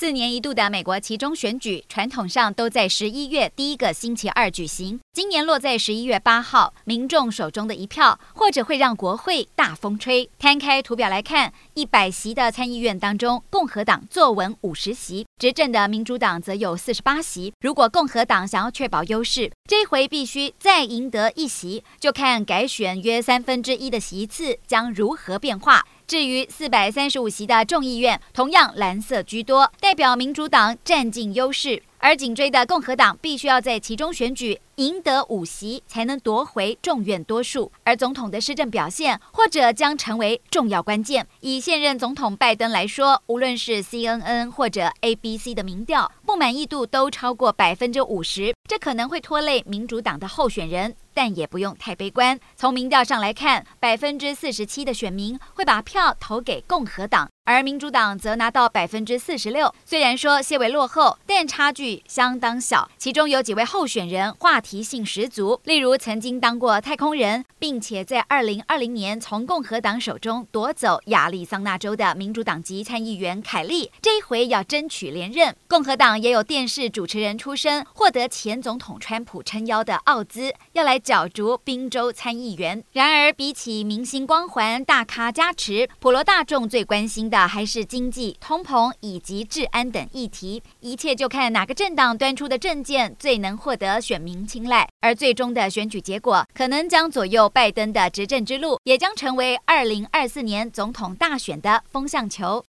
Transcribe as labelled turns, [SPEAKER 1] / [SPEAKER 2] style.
[SPEAKER 1] 四年一度的美国期中选举，传统上都在十一月第一个星期二举行。今年落在十一月八号，民众手中的一票，或者会让国会大风吹。摊开图表来看，一百席的参议院当中，共和党坐稳五十席，执政的民主党则有四十八席。如果共和党想要确保优势，这回必须再赢得一席，就看改选约三分之一的席次将如何变化。至于四百三十五席的众议院，同样蓝色居多，代表民主党占尽优势。而紧追的共和党必须要在其中选举赢得五席，才能夺回众院多数。而总统的施政表现，或者将成为重要关键。以现任总统拜登来说，无论是 CNN 或者 ABC 的民调，不满意度都超过百分之五十，这可能会拖累民主党的候选人。但也不用太悲观。从民调上来看，百分之四十七的选民会把票投给共和党，而民主党则拿到百分之四十六。虽然说些微落后，但差距相当小。其中有几位候选人话题性十足，例如曾经当过太空人，并且在二零二零年从共和党手中夺走亚利桑那州的民主党籍参议员凯利，这一回要争取连任。共和党也有电视主持人出身，获得前总统川普撑腰的奥兹，要来。角逐宾州参议员。然而，比起明星光环、大咖加持，普罗大众最关心的还是经济、通膨以及治安等议题。一切就看哪个政党端出的政见最能获得选民青而最终的选举结果，可能将左右拜登的执政之路，也将成为二零二四年总统大选的风向球。